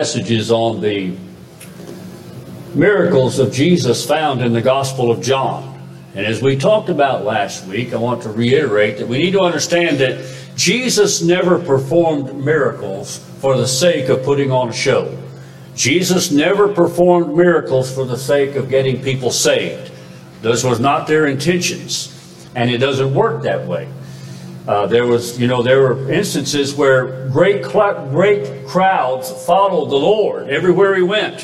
messages on the miracles of Jesus found in the Gospel of John. And as we talked about last week, I want to reiterate that we need to understand that Jesus never performed miracles for the sake of putting on a show. Jesus never performed miracles for the sake of getting people saved. Those was not their intentions, and it doesn't work that way. Uh, there was, you know, there were instances where great, great crowds followed the Lord everywhere he went.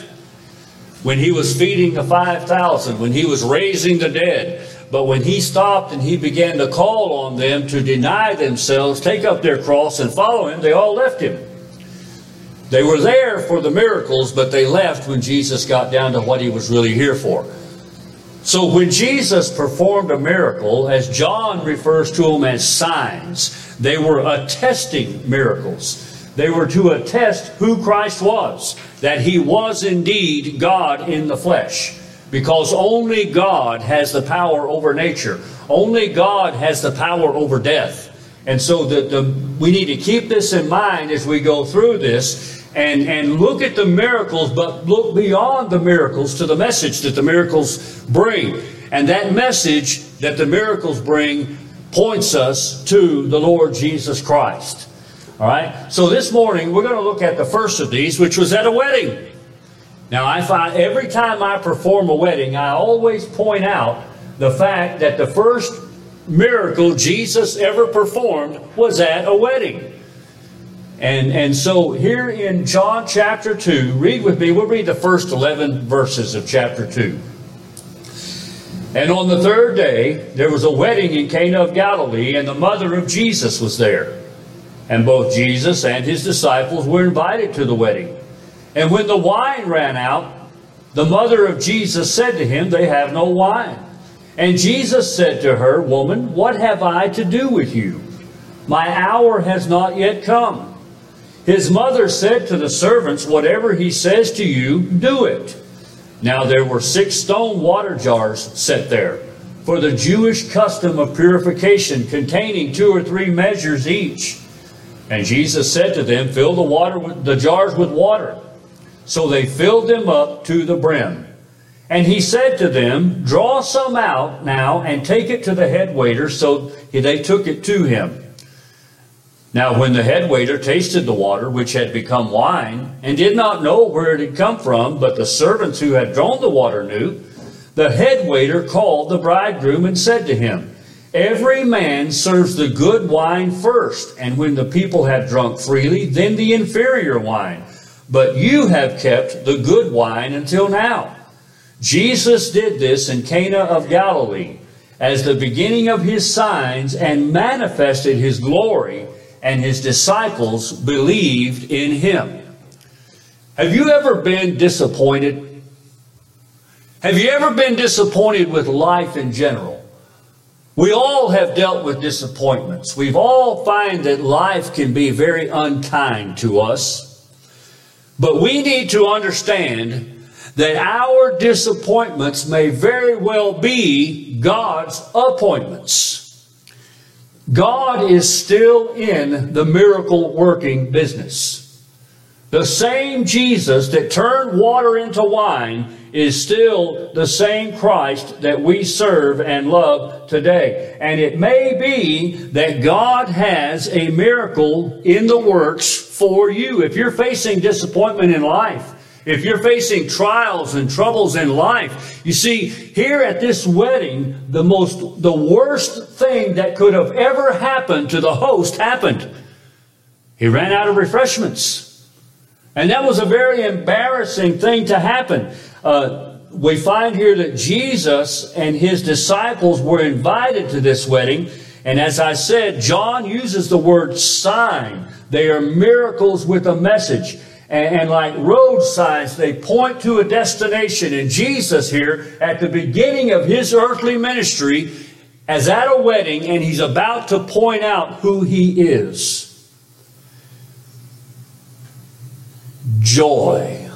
When he was feeding the 5,000, when he was raising the dead. But when he stopped and he began to call on them to deny themselves, take up their cross, and follow him, they all left him. They were there for the miracles, but they left when Jesus got down to what he was really here for. So when Jesus performed a miracle, as John refers to them as signs, they were attesting miracles. They were to attest who Christ was, that he was indeed God in the flesh. Because only God has the power over nature. Only God has the power over death. And so the, the, we need to keep this in mind as we go through this and, and look at the miracles, but look beyond the miracles to the message that the miracles bring. And that message that the miracles bring points us to the Lord Jesus Christ. All right? So this morning, we're going to look at the first of these, which was at a wedding. Now, I find every time I perform a wedding, I always point out the fact that the first miracle Jesus ever performed was at a wedding. And, and so here in John chapter 2, read with me, we'll read the first 11 verses of chapter 2. And on the third day, there was a wedding in Cana of Galilee, and the mother of Jesus was there. And both Jesus and his disciples were invited to the wedding. And when the wine ran out, the mother of Jesus said to him, They have no wine. And Jesus said to her, Woman, what have I to do with you? My hour has not yet come. His mother said to the servants, Whatever he says to you, do it. Now there were six stone water jars set there for the Jewish custom of purification, containing two or three measures each. And Jesus said to them, Fill the water with, the jars with water. So they filled them up to the brim. And he said to them, Draw some out now and take it to the head waiter. So they took it to him. Now, when the head waiter tasted the water, which had become wine, and did not know where it had come from, but the servants who had drawn the water knew, the head waiter called the bridegroom and said to him, Every man serves the good wine first, and when the people have drunk freely, then the inferior wine. But you have kept the good wine until now. Jesus did this in Cana of Galilee as the beginning of his signs and manifested his glory and his disciples believed in him. Have you ever been disappointed? Have you ever been disappointed with life in general? We all have dealt with disappointments. We've all find that life can be very unkind to us. But we need to understand that our disappointments may very well be God's appointments. God is still in the miracle working business. The same Jesus that turned water into wine is still the same Christ that we serve and love today. And it may be that God has a miracle in the works for you. If you're facing disappointment in life, if you're facing trials and troubles in life, you see, here at this wedding, the most, the worst thing that could have ever happened to the host happened. He ran out of refreshments. And that was a very embarrassing thing to happen. Uh, we find here that Jesus and his disciples were invited to this wedding. And as I said, John uses the word sign. They are miracles with a message. And, and, like road signs, they point to a destination. And Jesus here, at the beginning of his earthly ministry, is at a wedding, and he's about to point out who he is. Joy.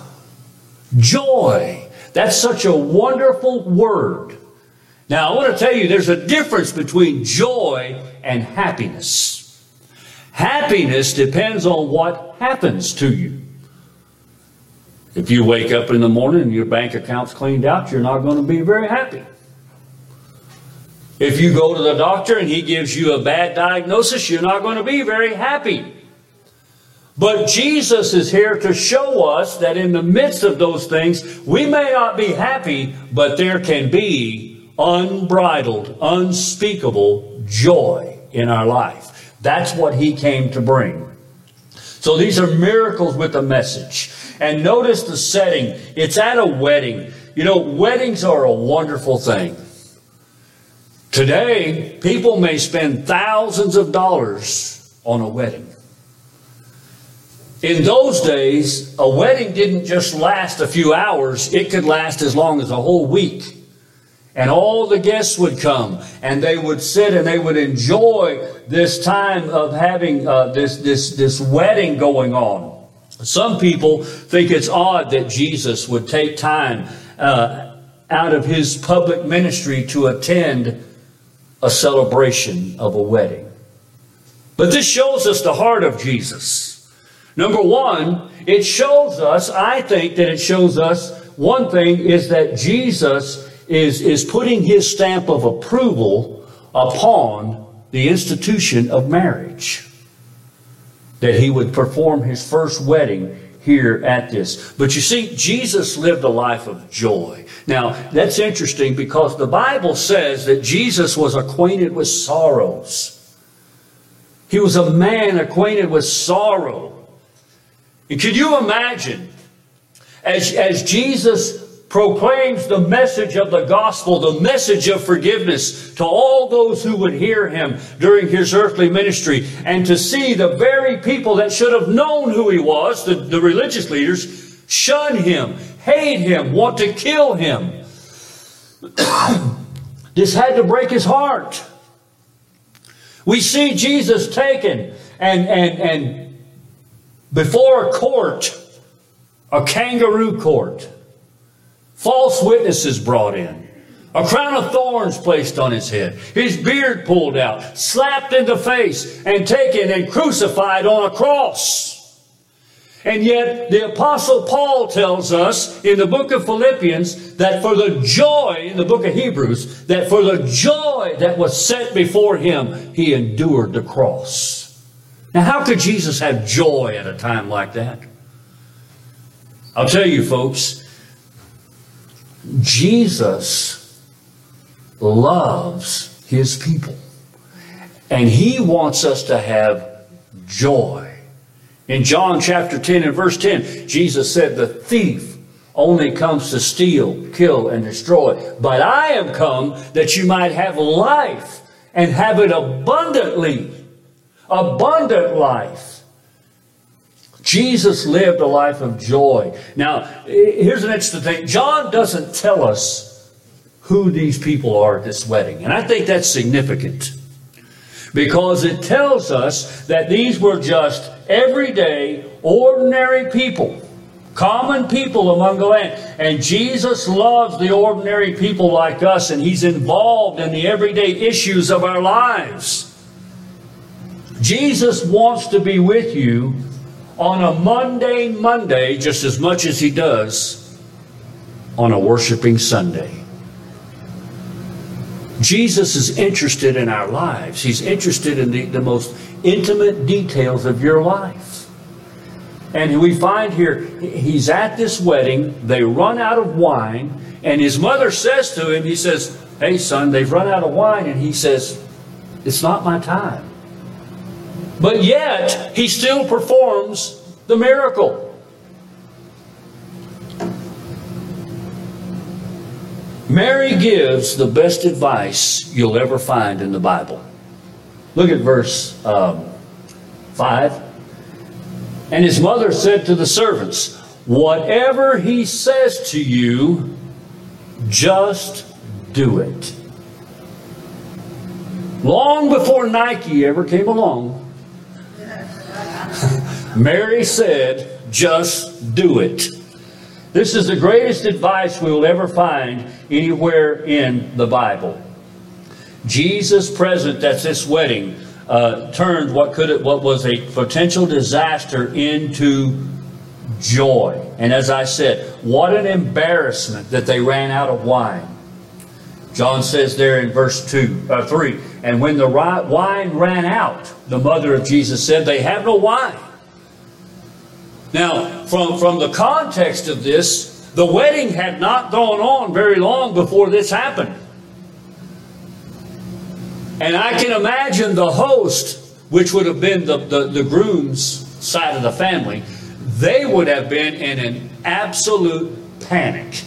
Joy. That's such a wonderful word. Now, I want to tell you there's a difference between joy and happiness. Happiness depends on what happens to you. If you wake up in the morning and your bank account's cleaned out, you're not going to be very happy. If you go to the doctor and he gives you a bad diagnosis, you're not going to be very happy. But Jesus is here to show us that in the midst of those things, we may not be happy, but there can be unbridled, unspeakable joy in our life. That's what he came to bring. So these are miracles with a message. And notice the setting. It's at a wedding. You know, weddings are a wonderful thing. Today, people may spend thousands of dollars on a wedding. In those days, a wedding didn't just last a few hours, it could last as long as a whole week. And all the guests would come and they would sit and they would enjoy this time of having uh, this, this, this wedding going on. Some people think it's odd that Jesus would take time uh, out of his public ministry to attend a celebration of a wedding. But this shows us the heart of Jesus. Number one, it shows us, I think that it shows us one thing is that Jesus is, is putting his stamp of approval upon the institution of marriage. That he would perform his first wedding here at this. But you see, Jesus lived a life of joy. Now, that's interesting because the Bible says that Jesus was acquainted with sorrows. He was a man acquainted with sorrow. And could you imagine, as, as Jesus proclaims the message of the gospel, the message of forgiveness to all those who would hear him during his earthly ministry, and to see the very people that should have known who he was, the, the religious leaders, shun him, hate him, want to kill him. this had to break his heart. We see Jesus taken and, and, and before a court, a kangaroo court False witnesses brought in. A crown of thorns placed on his head. His beard pulled out, slapped in the face, and taken and crucified on a cross. And yet, the Apostle Paul tells us in the book of Philippians that for the joy, in the book of Hebrews, that for the joy that was set before him, he endured the cross. Now, how could Jesus have joy at a time like that? I'll tell you, folks, Jesus loves his people. And he wants us to have joy. In John chapter 10 and verse 10, Jesus said, The thief only comes to steal, kill, and destroy. But I am come that you might have life and have it abundantly. Abundant life. Jesus lived a life of joy. Now, here's an interesting thing. John doesn't tell us who these people are at this wedding. And I think that's significant because it tells us that these were just everyday, ordinary people, common people among the land. And Jesus loves the ordinary people like us, and He's involved in the everyday issues of our lives. Jesus wants to be with you on a mundane Monday just as much as he does on a worshiping Sunday. Jesus is interested in our lives. He's interested in the, the most intimate details of your life. And we find here, he's at this wedding, they run out of wine, and his mother says to him, he says, Hey son, they've run out of wine, and he says, It's not my time. But yet, he still performs the miracle. Mary gives the best advice you'll ever find in the Bible. Look at verse um, 5. And his mother said to the servants, Whatever he says to you, just do it. Long before Nike ever came along, Mary said, just do it. This is the greatest advice we will ever find anywhere in the Bible. Jesus present at this wedding uh, turned what could what was a potential disaster into joy. And as I said, what an embarrassment that they ran out of wine. John says there in verse 2, uh, 3, and when the wine ran out, the mother of Jesus said, they have no wine. Now, from, from the context of this, the wedding had not gone on very long before this happened. And I can imagine the host, which would have been the, the, the groom's side of the family, they would have been in an absolute panic.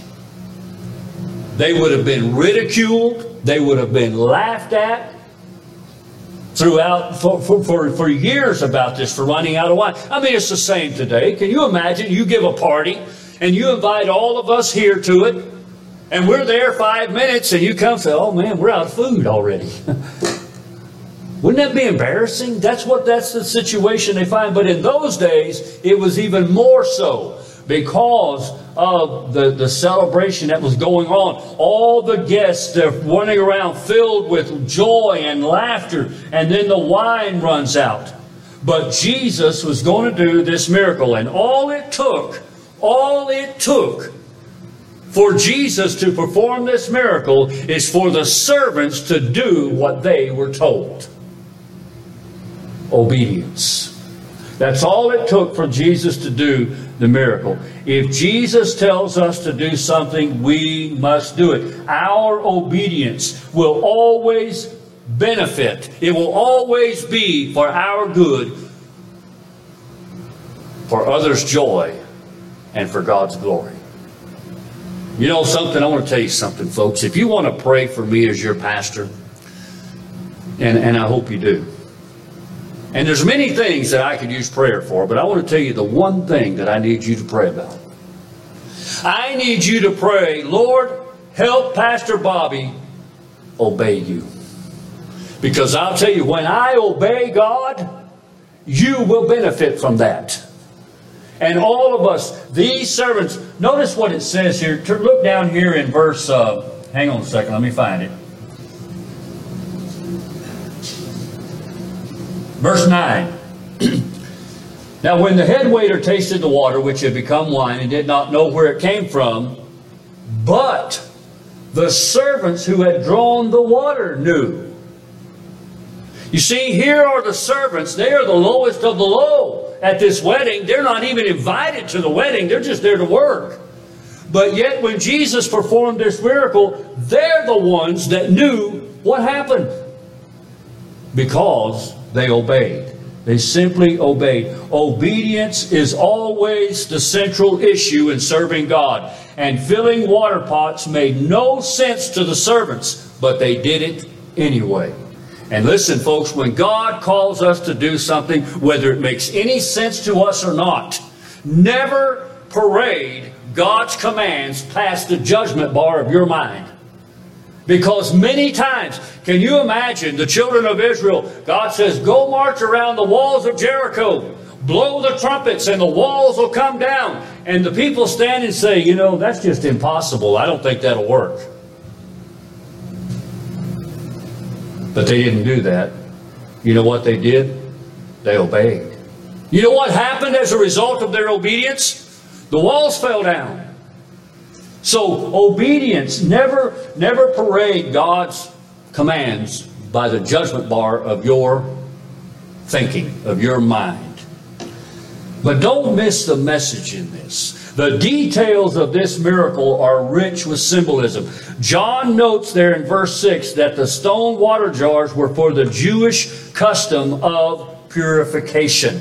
They would have been ridiculed. They would have been laughed at throughout for, for, for, years about this for running out of wine. I mean, it's the same today. Can you imagine? You give a party and you invite all of us here to it, and we're there five minutes, and you come say, "Oh man, we're out of food already." Wouldn't that be embarrassing? That's what that's the situation they find. But in those days, it was even more so because of the, the celebration that was going on. All the guests are running around filled with joy and laughter, and then the wine runs out. But Jesus was going to do this miracle, and all it took, all it took for Jesus to perform this miracle is for the servants to do what they were told obedience. That's all it took for Jesus to do the miracle. If Jesus tells us to do something, we must do it. Our obedience will always benefit, it will always be for our good, for others' joy, and for God's glory. You know something? I want to tell you something, folks. If you want to pray for me as your pastor, and, and I hope you do, and there's many things that I could use prayer for, but I want to tell you the one thing that I need you to pray about. I need you to pray, Lord, help Pastor Bobby obey you. Because I'll tell you, when I obey God, you will benefit from that. And all of us, these servants, notice what it says here. Look down here in verse, uh, hang on a second, let me find it. Verse 9. now, when the head waiter tasted the water which had become wine and did not know where it came from, but the servants who had drawn the water knew. You see, here are the servants. They are the lowest of the low at this wedding. They're not even invited to the wedding, they're just there to work. But yet, when Jesus performed this miracle, they're the ones that knew what happened. Because they obeyed. They simply obeyed. Obedience is always the central issue in serving God. And filling water pots made no sense to the servants, but they did it anyway. And listen, folks, when God calls us to do something, whether it makes any sense to us or not, never parade God's commands past the judgment bar of your mind. Because many times, can you imagine the children of Israel? God says, Go march around the walls of Jericho, blow the trumpets, and the walls will come down. And the people stand and say, You know, that's just impossible. I don't think that'll work. But they didn't do that. You know what they did? They obeyed. You know what happened as a result of their obedience? The walls fell down. So obedience, never, never parade God's commands by the judgment bar of your thinking, of your mind. But don't miss the message in this. The details of this miracle are rich with symbolism. John notes there in verse 6 that the stone water jars were for the Jewish custom of purification.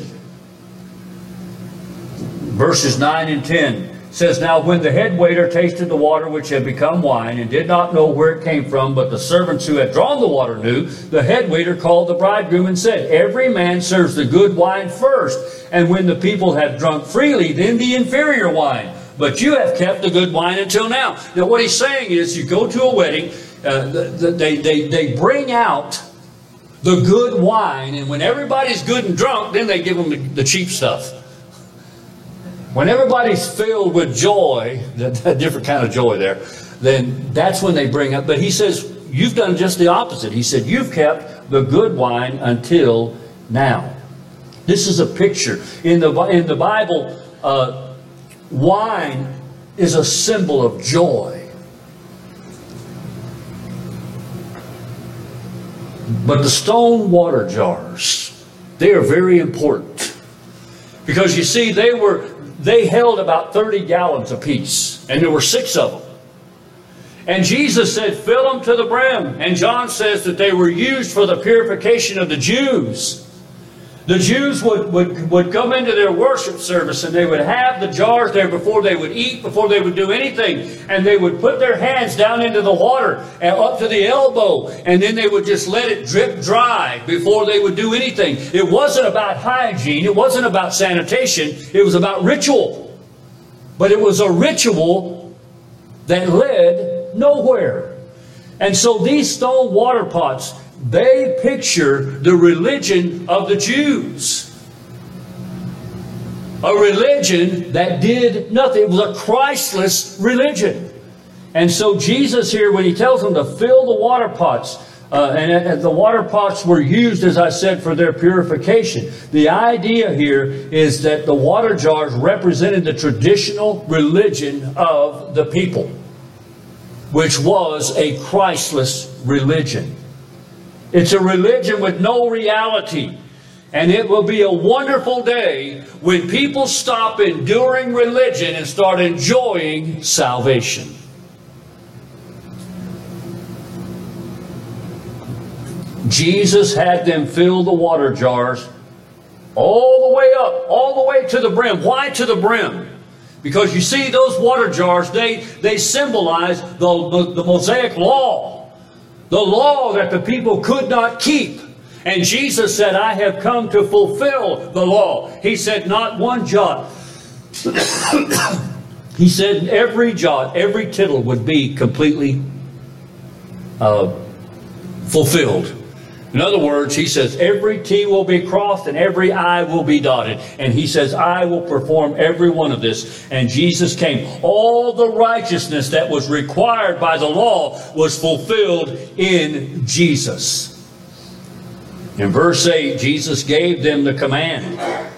Verses 9 and 10 says, Now when the head waiter tasted the water which had become wine, and did not know where it came from, but the servants who had drawn the water knew, the head waiter called the bridegroom and said, Every man serves the good wine first, and when the people have drunk freely, then the inferior wine. But you have kept the good wine until now. Now what he's saying is, you go to a wedding, uh, they, they, they bring out the good wine, and when everybody's good and drunk, then they give them the, the cheap stuff. When everybody's filled with joy, a different kind of joy there, then that's when they bring up. But he says, You've done just the opposite. He said, You've kept the good wine until now. This is a picture. In the, in the Bible, uh, wine is a symbol of joy. But the stone water jars, they are very important. Because you see, they were they held about 30 gallons apiece, and there were six of them. And Jesus said, fill them to the brim. And John says that they were used for the purification of the Jews. The Jews would, would, would come into their worship service and they would have the jars there before they would eat, before they would do anything. And they would put their hands down into the water and up to the elbow. And then they would just let it drip dry before they would do anything. It wasn't about hygiene. It wasn't about sanitation. It was about ritual. But it was a ritual that led nowhere. And so these stone water pots, they picture the religion of the Jews. A religion that did nothing. It was a Christless religion. And so Jesus here, when he tells them to fill the water pots, uh, and, and the water pots were used, as I said, for their purification. The idea here is that the water jars represented the traditional religion of the people, which was a Christless religion. It's a religion with no reality. And it will be a wonderful day when people stop enduring religion and start enjoying salvation. Jesus had them fill the water jars all the way up, all the way to the brim. Why to the brim? Because you see, those water jars, they, they symbolize the, the, the Mosaic law the law that the people could not keep. And Jesus said, I have come to fulfill the law. He said, not one jot. he said, every jot, every tittle would be completely uh, fulfilled. In other words, he says, every T will be crossed and every I will be dotted. And he says, I will perform every one of this. And Jesus came. All the righteousness that was required by the law was fulfilled in Jesus. In verse 8, Jesus gave them the command.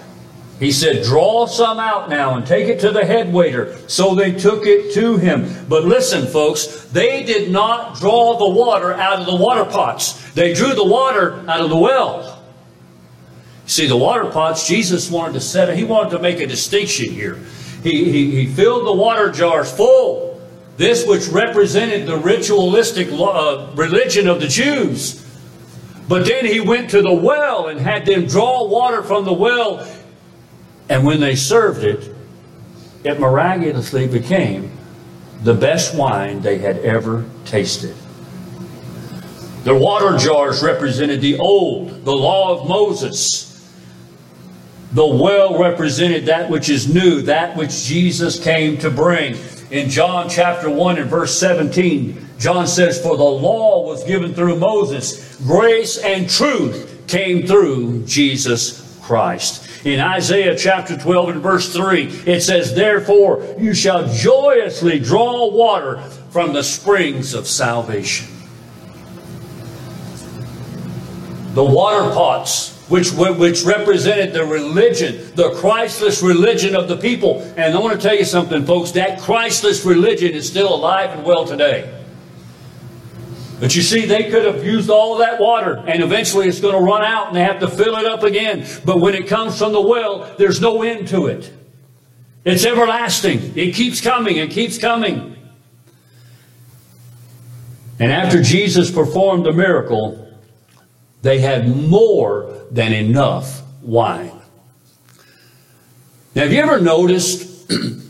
He said, Draw some out now and take it to the head waiter. So they took it to him. But listen, folks, they did not draw the water out of the water pots. They drew the water out of the well. See, the water pots, Jesus wanted to set he wanted to make a distinction here. He, he, he filled the water jars full. This which represented the ritualistic uh, religion of the Jews. But then he went to the well and had them draw water from the well and when they served it, it miraculously became the best wine they had ever tasted. The water jars represented the old, the law of Moses. The well represented that which is new, that which Jesus came to bring. In John chapter 1 and verse 17, John says, For the law was given through Moses, grace and truth came through Jesus Christ. In Isaiah chapter 12 and verse 3, it says, Therefore you shall joyously draw water from the springs of salvation. The water pots, which, which represented the religion, the Christless religion of the people. And I want to tell you something, folks, that Christless religion is still alive and well today. But you see, they could have used all that water, and eventually it's going to run out, and they have to fill it up again. But when it comes from the well, there's no end to it. It's everlasting. It keeps coming and keeps coming. And after Jesus performed the miracle, they had more than enough wine. Now, have you ever noticed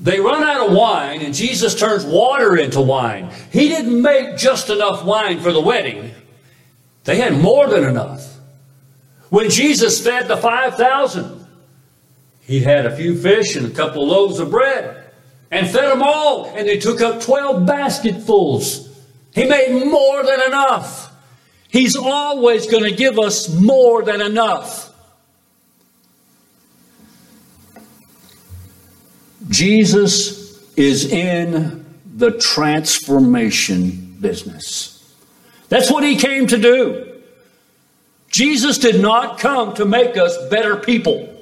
They run out of wine, and Jesus turns water into wine. He didn't make just enough wine for the wedding, they had more than enough. When Jesus fed the 5,000, he had a few fish and a couple of loaves of bread and fed them all, and they took up 12 basketfuls. He made more than enough. He's always going to give us more than enough. Jesus is in the transformation business. That's what he came to do. Jesus did not come to make us better people.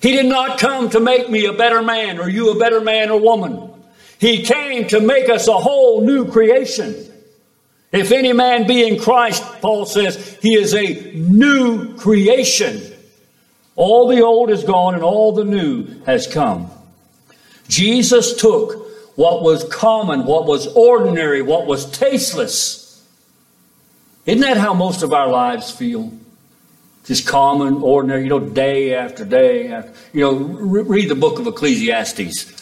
He did not come to make me a better man or you a better man or woman. He came to make us a whole new creation. If any man be in Christ, Paul says, he is a new creation. All the old is gone and all the new has come. Jesus took what was common, what was ordinary, what was tasteless. Isn't that how most of our lives feel? Just common, ordinary, you know, day after day after. You know, re- read the book of Ecclesiastes.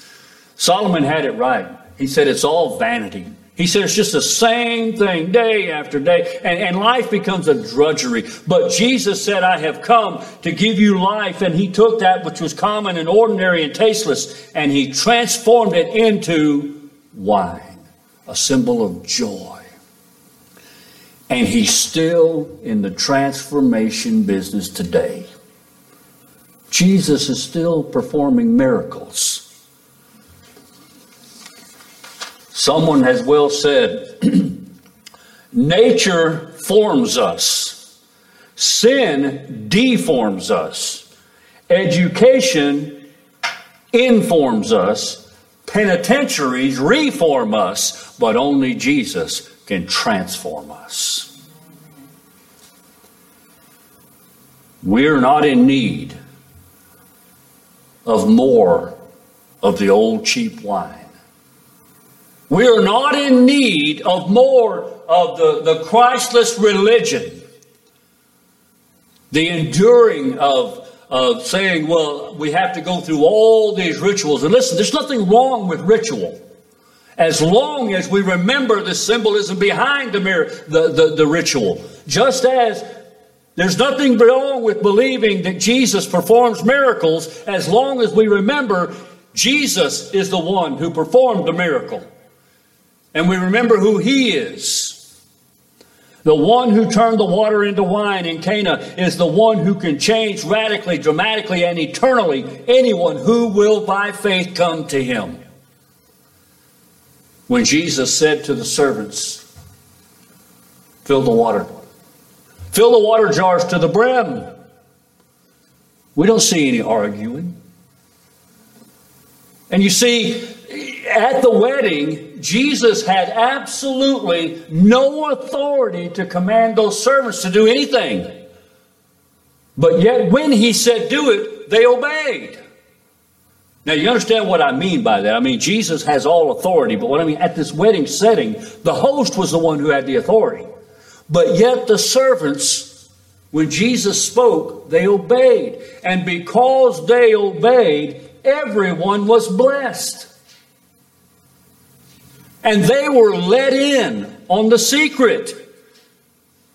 Solomon had it right. He said it's all vanity. He said it's just the same thing day after day, and, and life becomes a drudgery. But Jesus said, I have come to give you life, and He took that which was common and ordinary and tasteless, and He transformed it into wine, a symbol of joy. And He's still in the transformation business today. Jesus is still performing miracles. Someone has well said, nature forms us, sin deforms us, education informs us, penitentiaries reform us, but only Jesus can transform us. We're not in need of more of the old cheap wine. We are not in need of more of the, the Christless religion, the enduring of, of saying, well, we have to go through all these rituals. And listen, there's nothing wrong with ritual. As long as we remember the symbolism behind the, mirror, the, the, the ritual. Just as there's nothing wrong with believing that Jesus performs miracles as long as we remember Jesus is the one who performed the miracle and we remember who he is. The one who turned the water into wine in Cana is the one who can change radically, dramatically, and eternally anyone who will by faith come to him. When Jesus said to the servants, Fill the water, fill the water jars to the brim. We don't see any arguing. And you see, at the wedding, Jesus had absolutely no authority to command those servants to do anything. But yet, when he said do it, they obeyed. Now, you understand what I mean by that. I mean, Jesus has all authority, but what I mean, at this wedding setting, the host was the one who had the authority. But yet, the servants, when Jesus spoke, they obeyed. And because they obeyed, everyone was blessed. And they were let in on the secret.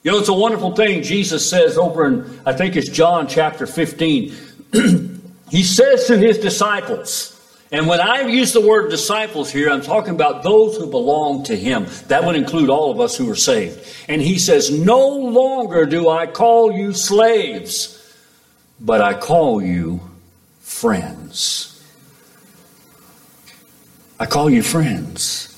You know, it's a wonderful thing Jesus says over in, I think it's John chapter 15. he says to his disciples, and when I use the word disciples here, I'm talking about those who belong to him. That would include all of us who are saved. And he says, No longer do I call you slaves, but I call you friends. I call you friends.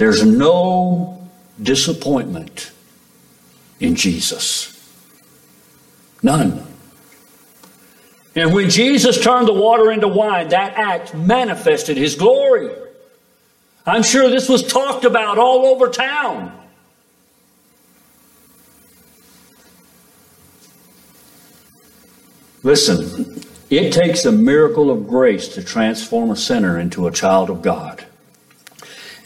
There's no disappointment in Jesus. None. And when Jesus turned the water into wine, that act manifested his glory. I'm sure this was talked about all over town. Listen, it takes a miracle of grace to transform a sinner into a child of God.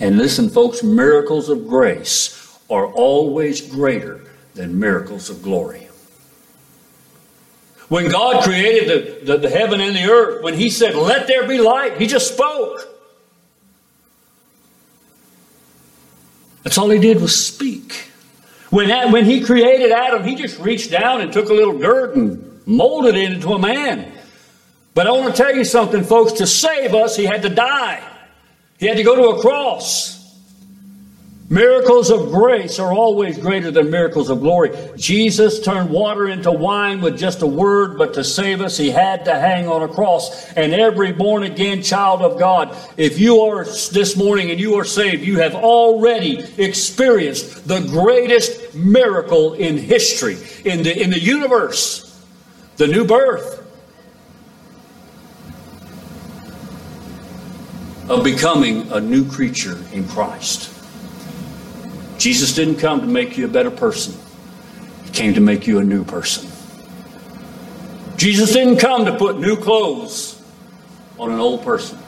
And listen, folks, miracles of grace are always greater than miracles of glory. When God created the, the, the, heaven and the earth, when He said, Let there be light, He just spoke. That's all He did was speak. When, when He created Adam, He just reached down and took a little dirt and molded it into a man. But I want to tell you something, folks. To save us, He had to die. He had to go to a cross. Miracles of grace are always greater than miracles of glory. Jesus turned water into wine with just a word, but to save us, he had to hang on a cross. And every born again child of God, if you are this morning and you are saved, you have already experienced the greatest miracle in history, in the, in the universe, the new birth of becoming a new creature in Christ. Jesus didn't come to make you a better person, He came to make you a new person. Jesus didn't come to put new clothes on an old person.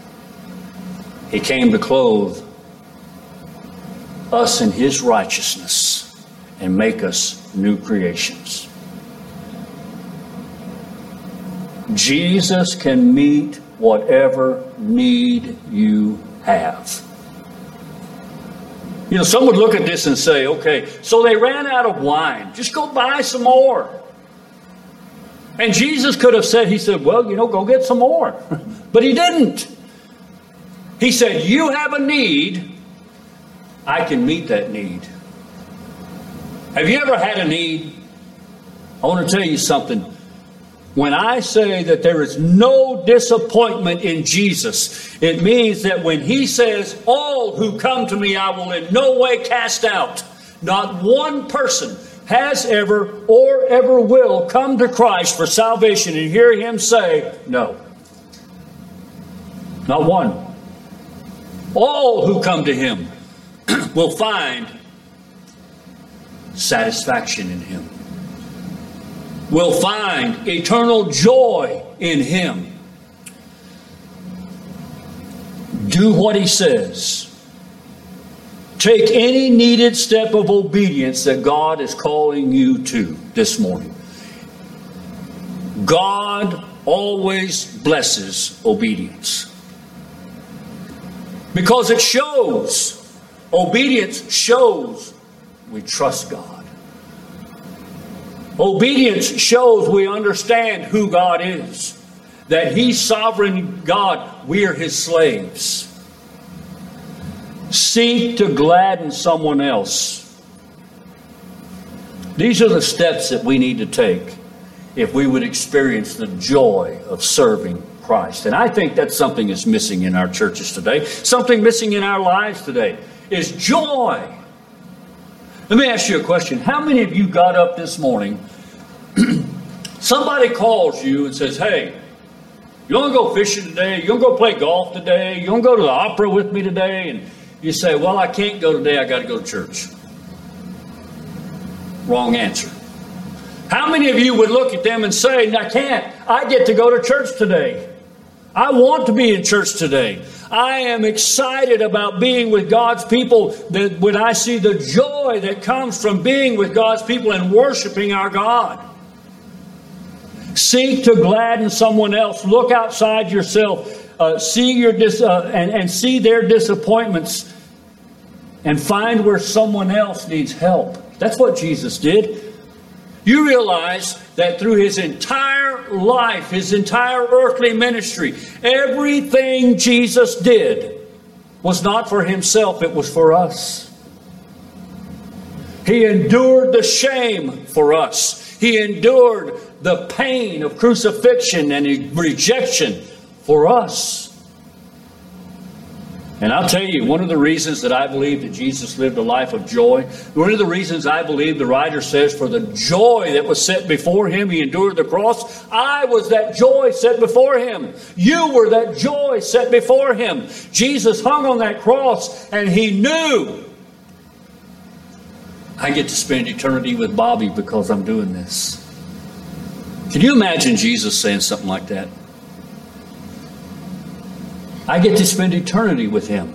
He came to clothe us in His righteousness and make us new creations. Jesus can meet whatever need you have. You know, some would look at this and say, okay, so they ran out of wine. Just go buy some more. And Jesus could have said, He said, well, you know, go get some more. but He didn't. He said, You have a need, I can meet that need. Have you ever had a need? I want to tell you something. When I say that there is no disappointment in Jesus, it means that when he says, All who come to me I will in no way cast out, not one person has ever or ever will come to Christ for salvation and hear him say, No. Not one. All who come to him will find satisfaction in him will find eternal joy in Him. Do what He says. Take any needed step of obedience that God is calling you to this morning. God always blesses obedience. Because it shows, obedience shows we trust God. Obedience shows we understand who God is, that He's sovereign God, we are His slaves. Seek to gladden someone else. These are the steps that we need to take if we would experience the joy of serving Christ. And I think that's something that's missing in our churches today, something missing in our lives today is joy. Let me ask you a question. How many of you got up this morning? somebody calls you and says, Hey, you want to go fishing today? You want to go play golf today? You want to go to the opera with me today? And you say, Well, I can't go today. I got to go to church. Wrong answer. How many of you would look at them and say, I can't. I get to go to church today. I want to be in church today. I am excited about being with God's people that when I see the joy that comes from being with God's people and worshiping our God. Seek to gladden someone else. Look outside yourself. Uh, see your dis- uh, and, and see their disappointments and find where someone else needs help. That's what Jesus did. You realize that through his entire life, his entire earthly ministry, everything Jesus did was not for himself, it was for us. He endured the shame for us. He endured the pain of crucifixion and rejection for us. And I'll tell you, one of the reasons that I believe that Jesus lived a life of joy, one of the reasons I believe the writer says, for the joy that was set before him, he endured the cross. I was that joy set before him. You were that joy set before him. Jesus hung on that cross and he knew I get to spend eternity with Bobby because I'm doing this. Can you imagine Jesus saying something like that? I get to spend eternity with him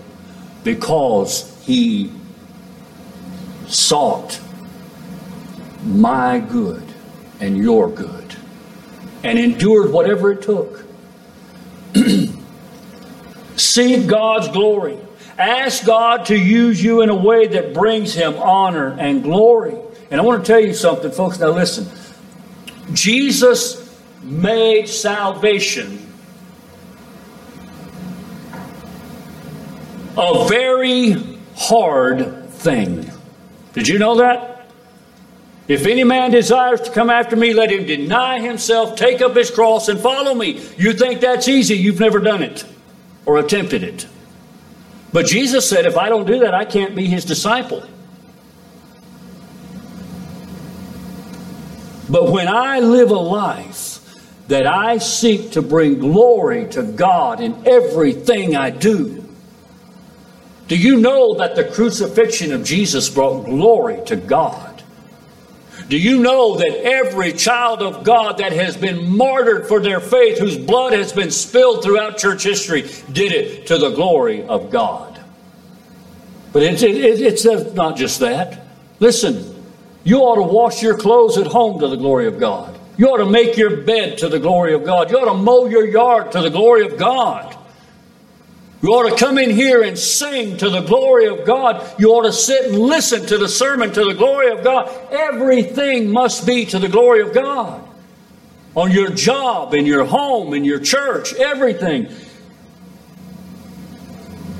because he sought my good and your good and endured whatever it took. Seek God's glory. Ask God to use you in a way that brings him honor and glory. And I want to tell you something, folks. Now, listen. Jesus made salvation a very hard thing. Did you know that? If any man desires to come after me, let him deny himself, take up his cross, and follow me. You think that's easy? You've never done it or attempted it. But Jesus said, if I don't do that, I can't be his disciple. But when I live a life that I seek to bring glory to God in everything I do, do you know that the crucifixion of Jesus brought glory to God? Do you know that every child of God that has been martyred for their faith, whose blood has been spilled throughout church history, did it to the glory of God? But it's, it, it's not just that. Listen, you ought to wash your clothes at home to the glory of God. You ought to make your bed to the glory of God. You ought to mow your yard to the glory of God. You ought to come in here and sing to the glory of God. You ought to sit and listen to the sermon to the glory of God. Everything must be to the glory of God. On your job, in your home, in your church, everything.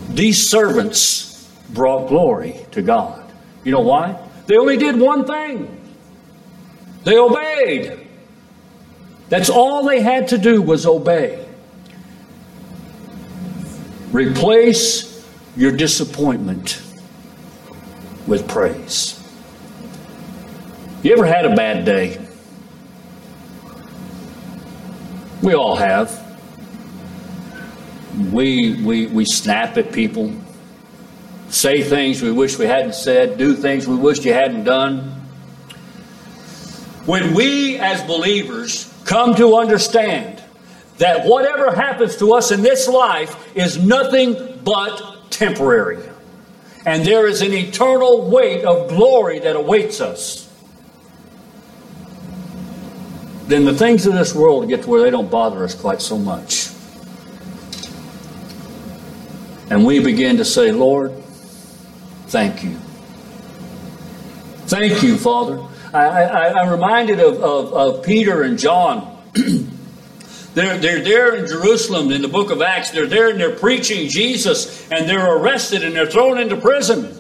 These servants brought glory to God. You know why? They only did one thing. They obeyed. That's all they had to do was obey. Replace your disappointment with praise. You ever had a bad day? We all have. We, we, we snap at people, say things we wish we hadn't said, do things we wish you hadn't done. When we as believers come to understand that whatever happens to us in this life is nothing but temporary. And there is an eternal weight of glory that awaits us. Then the things of this world get to where they don't bother us quite so much. And we begin to say, Lord, thank you. Thank you, Father. I, am reminded of, of, of Peter and John. They're, they're there in Jerusalem in the book of Acts. They're there and they're preaching Jesus and they're arrested and they're thrown into prison.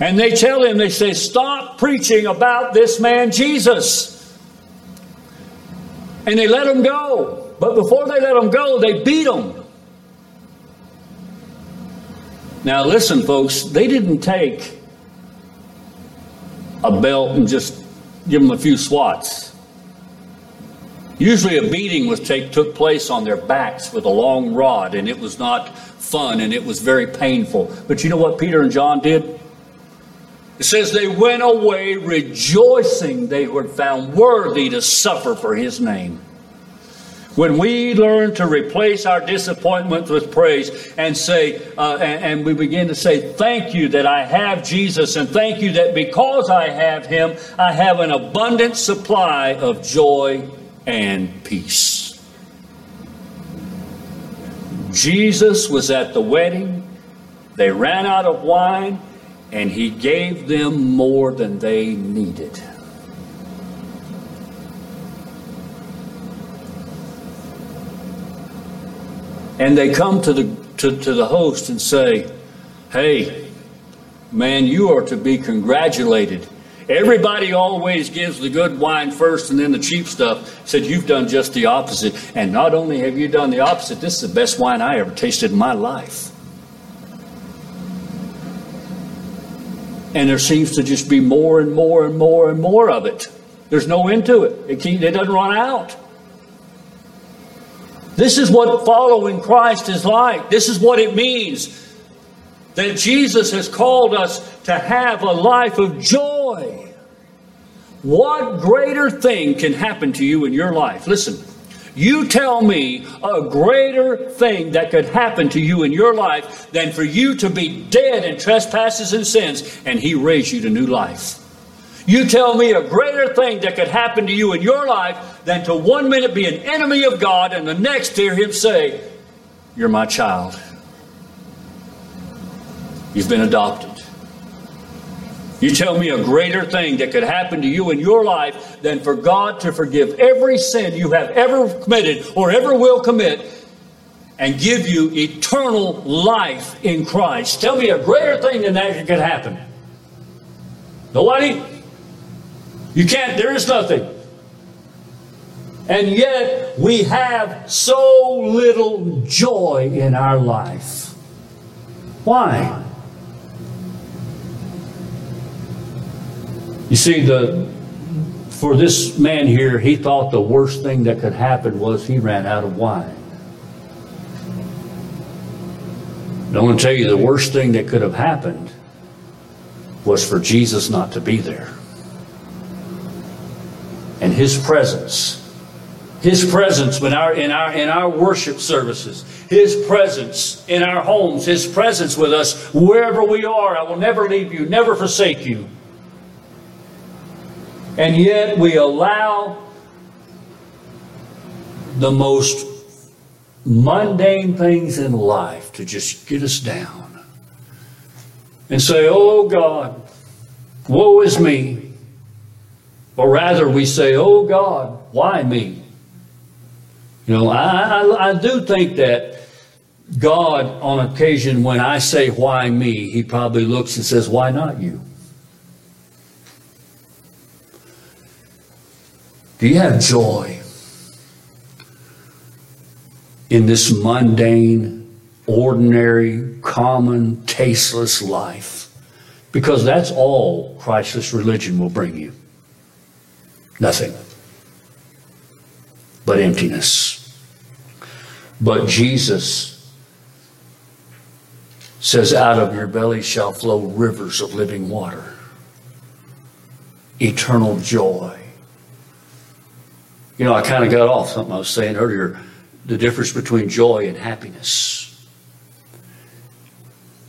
And they tell him, they say, stop preaching about this man Jesus. And they let him go. But before they let him go, they beat him. Now, listen, folks, they didn't take a belt and just give him a few swats. Usually a beating was take, took place on their backs with a long rod, and it was not fun and it was very painful. But you know what Peter and John did? It says they went away rejoicing they were found worthy to suffer for his name. When we learn to replace our disappointment with praise and say, uh, and, and we begin to say, Thank you that I have Jesus, and thank you that because I have him, I have an abundant supply of joy and peace. Jesus was at the wedding. They ran out of wine, and he gave them more than they needed. And they come to the, to, to the host and say, Hey, man, you are to be congratulated Everybody always gives the good wine first and then the cheap stuff. Said, You've done just the opposite. And not only have you done the opposite, this is the best wine I ever tasted in my life. And there seems to just be more and more and more and more of it. There's no end to it, it, it doesn't run out. This is what following Christ is like. This is what it means that Jesus has called us to have a life of joy. What greater thing can happen to you in your life? Listen, you tell me a greater thing that could happen to you in your life than for you to be dead in trespasses and sins and He raise you to new life. You tell me a greater thing that could happen to you in your life than to one minute be an enemy of God and the next hear Him say, You're my child. You've been adopted. You tell me a greater thing that could happen to you in your life than for God to forgive every sin you have ever committed or ever will commit and give you eternal life in Christ. Tell me a greater thing than that could happen. Nobody? You can't, there is nothing. And yet we have so little joy in our life. Why? You see, the for this man here, he thought the worst thing that could happen was he ran out of wine. I want to tell you the worst thing that could have happened was for Jesus not to be there. And his presence, his presence in our, in our, in our worship services, his presence in our homes, his presence with us wherever we are. I will never leave you, never forsake you. And yet we allow the most mundane things in life to just get us down and say, Oh God, woe is me. Or rather, we say, Oh God, why me? You know, I, I, I do think that God, on occasion, when I say, Why me, he probably looks and says, Why not you? Do you have joy in this mundane, ordinary, common, tasteless life? Because that's all Christless religion will bring you. Nothing but emptiness. But Jesus says, Out of your belly shall flow rivers of living water, eternal joy you know, I kind of got off something I was saying earlier the difference between joy and happiness.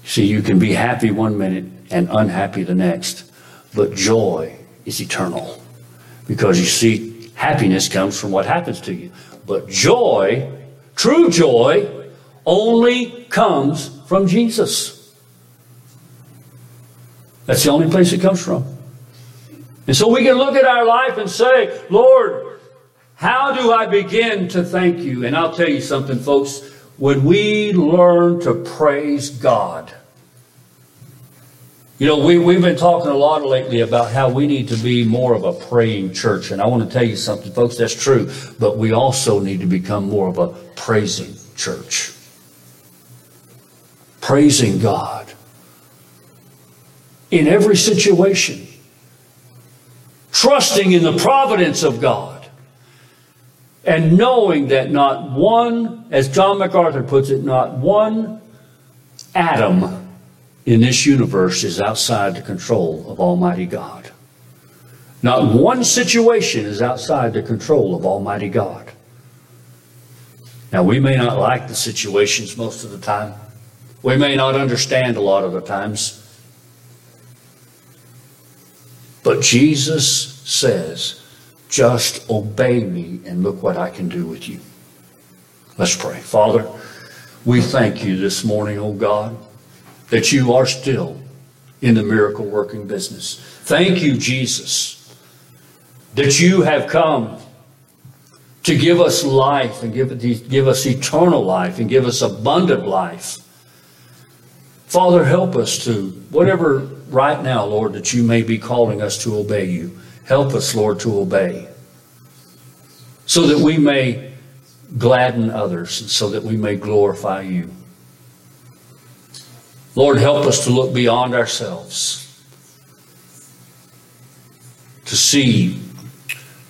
See, you can be happy one minute and unhappy the next, but joy is eternal. Because you see, happiness comes from what happens to you. But joy, true joy, only comes from Jesus. That's the only place it comes from. And so we can look at our life and say, Lord, how do I begin to thank you? And I'll tell you something, folks. When we learn to praise God, you know, we, we've been talking a lot lately about how we need to be more of a praying church. And I want to tell you something, folks, that's true. But we also need to become more of a praising church. Praising God in every situation, trusting in the providence of God and knowing that not one, as John MacArthur puts it, not one atom in this universe is outside the control of Almighty God. Not one situation is outside the control of Almighty God. Now, we may not like the situations most of the time. We may not understand a lot of the times. But Jesus says, just obey me and look what I can do with you. Let's pray. Father, we thank you this morning, oh God, that you are still in the miracle working business. Thank you, Jesus, that you have come to give us life and give, give us eternal life and give us abundant life. Father, help us to, whatever right now, Lord, that you may be calling us to obey you. Help us, Lord, to obey so that we may gladden others so that we may glorify you. Lord, help us to look beyond ourselves, to see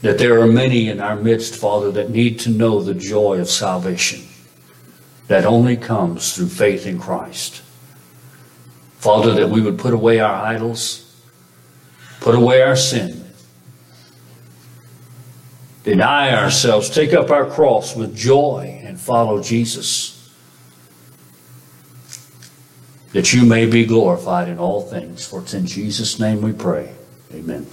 that there are many in our midst, Father, that need to know the joy of salvation that only comes through faith in Christ. Father, that we would put away our idols, put away our sin, deny ourselves, take up our cross with joy, and follow Jesus. That you may be glorified in all things. For it's in Jesus' name we pray. Amen.